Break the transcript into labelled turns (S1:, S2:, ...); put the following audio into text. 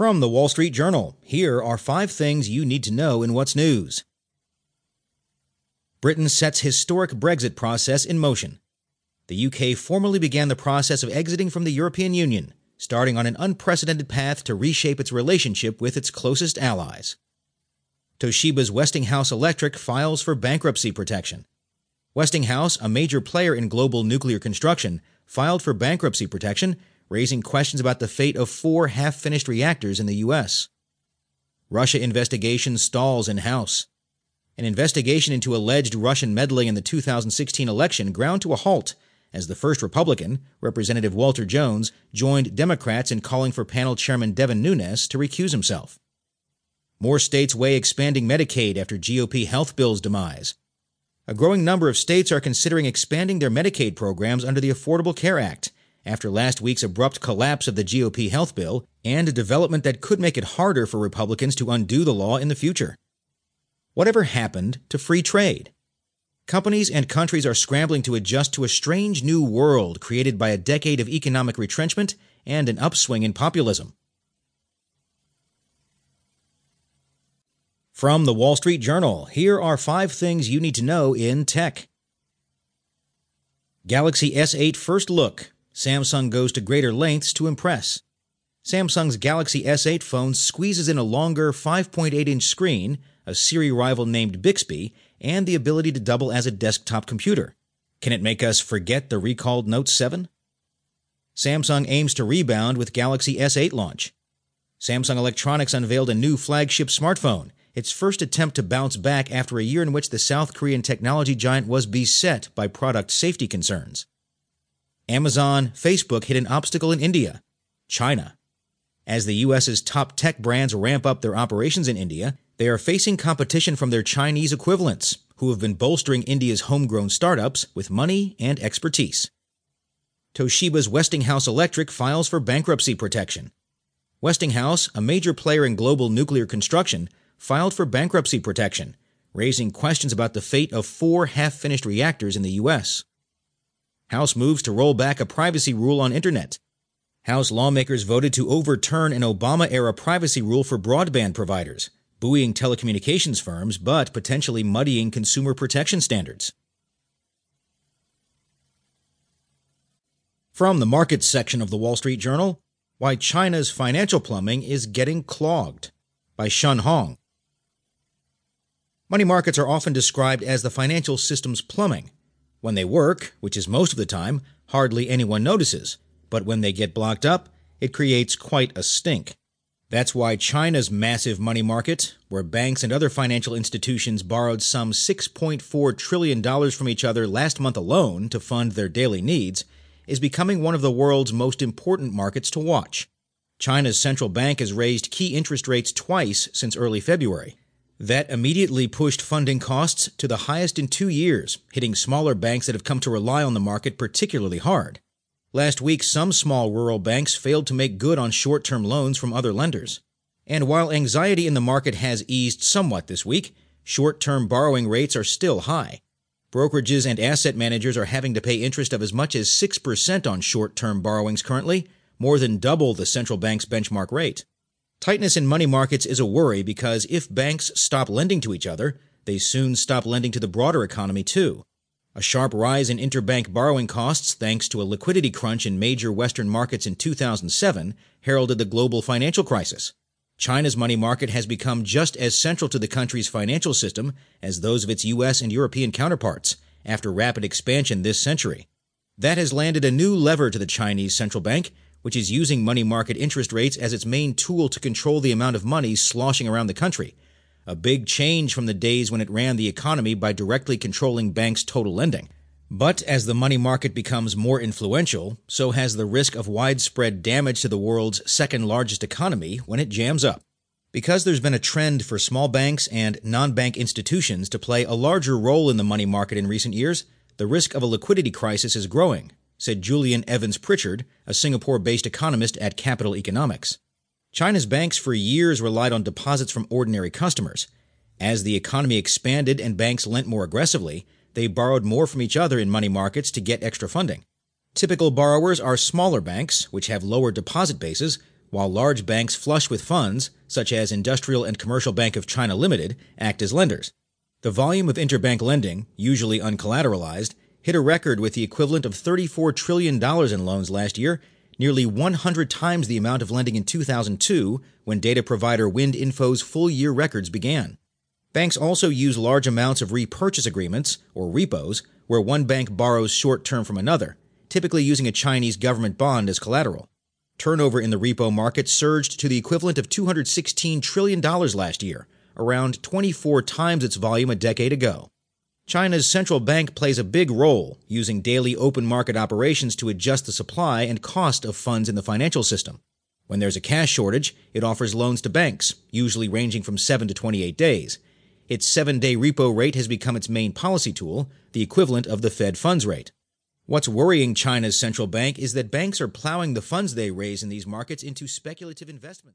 S1: From the Wall Street Journal, here are five things you need to know in what's news. Britain sets historic Brexit process in motion. The UK formally began the process of exiting from the European Union, starting on an unprecedented path to reshape its relationship with its closest allies. Toshiba's Westinghouse Electric files for bankruptcy protection. Westinghouse, a major player in global nuclear construction, filed for bankruptcy protection, raising questions about the fate of four half finished reactors in the U.S. Russia investigation stalls in House. An investigation into alleged Russian meddling in the 2016 election ground to a halt as the first Republican, Representative Walter Jones, joined Democrats in calling for panel chairman Devin Nunes to recuse himself. More states weigh expanding Medicaid after GOP health bill's demise. A growing number of states are considering expanding their Medicaid programs under the Affordable Care Act after last week's abrupt collapse of the GOP health bill and a development that could make it harder for Republicans to undo the law in the future. Whatever happened to free trade? Companies and countries are scrambling to adjust to a strange new world created by a decade of economic retrenchment and an upswing in populism. From the Wall Street Journal, here are five things you need to know in tech. Galaxy S8 First Look Samsung goes to greater lengths to impress. Samsung's Galaxy S8 phone squeezes in a longer 5.8 inch screen, a Siri rival named Bixby, and the ability to double as a desktop computer. Can it make us forget the recalled Note 7? Samsung aims to rebound with Galaxy S8 launch. Samsung Electronics unveiled a new flagship smartphone, its first attempt to bounce back after a year in which the South Korean technology giant was beset by product safety concerns. Amazon, Facebook hit an obstacle in India, China. As the US's top tech brands ramp up their operations in India, they are facing competition from their Chinese equivalents, who have been bolstering India's homegrown startups with money and expertise. Toshiba's Westinghouse Electric files for bankruptcy protection. Westinghouse, a major player in global nuclear construction, filed for bankruptcy protection, raising questions about the fate of four half finished reactors in the U.S. House moves to roll back a privacy rule on Internet. House lawmakers voted to overturn an Obama era privacy rule for broadband providers, buoying telecommunications firms but potentially muddying consumer protection standards. From the markets section of the Wall Street Journal, Why China's Financial Plumbing is Getting Clogged by Shen Hong. Money markets are often described as the financial system's plumbing. When they work, which is most of the time, hardly anyone notices, but when they get blocked up, it creates quite a stink. That's why China's massive money market, where banks and other financial institutions borrowed some $6.4 trillion from each other last month alone to fund their daily needs, is becoming one of the world's most important markets to watch. China's central bank has raised key interest rates twice since early February. That immediately pushed funding costs to the highest in two years, hitting smaller banks that have come to rely on the market particularly hard. Last week, some small rural banks failed to make good on short term loans from other lenders. And while anxiety in the market has eased somewhat this week, short term borrowing rates are still high. Brokerages and asset managers are having to pay interest of as much as 6% on short term borrowings currently, more than double the central bank's benchmark rate. Tightness in money markets is a worry because if banks stop lending to each other, they soon stop lending to the broader economy too. A sharp rise in interbank borrowing costs, thanks to a liquidity crunch in major Western markets in 2007, heralded the global financial crisis. China's money market has become just as central to the country's financial system as those of its U.S. and European counterparts after rapid expansion this century. That has landed a new lever to the Chinese central bank, which is using money market interest rates as its main tool to control the amount of money sloshing around the country a big change from the days when it ran the economy by directly controlling banks' total lending. But as the money market becomes more influential, so has the risk of widespread damage to the world's second largest economy when it jams up. Because there's been a trend for small banks and non bank institutions to play a larger role in the money market in recent years, the risk of a liquidity crisis is growing, said Julian Evans Pritchard, a Singapore based economist at Capital Economics. China's banks for years relied on deposits from ordinary customers. As the economy expanded and banks lent more aggressively, they borrowed more from each other in money markets to get extra funding. Typical borrowers are smaller banks, which have lower deposit bases, while large banks flush with funds, such as Industrial and Commercial Bank of China Limited, act as lenders. The volume of interbank lending, usually uncollateralized, hit a record with the equivalent of $34 trillion in loans last year, nearly 100 times the amount of lending in 2002 when data provider Wind Info's full year records began. Banks also use large amounts of repurchase agreements, or repos, where one bank borrows short term from another, typically using a Chinese government bond as collateral. Turnover in the repo market surged to the equivalent of $216 trillion last year, around 24 times its volume a decade ago. China's central bank plays a big role, using daily open market operations to adjust the supply and cost of funds in the financial system. When there's a cash shortage, it offers loans to banks, usually ranging from 7 to 28 days. Its seven day repo rate has become its main policy tool, the equivalent of the Fed funds rate. What's worrying China's central bank is that banks are plowing the funds they raise in these markets into speculative investment.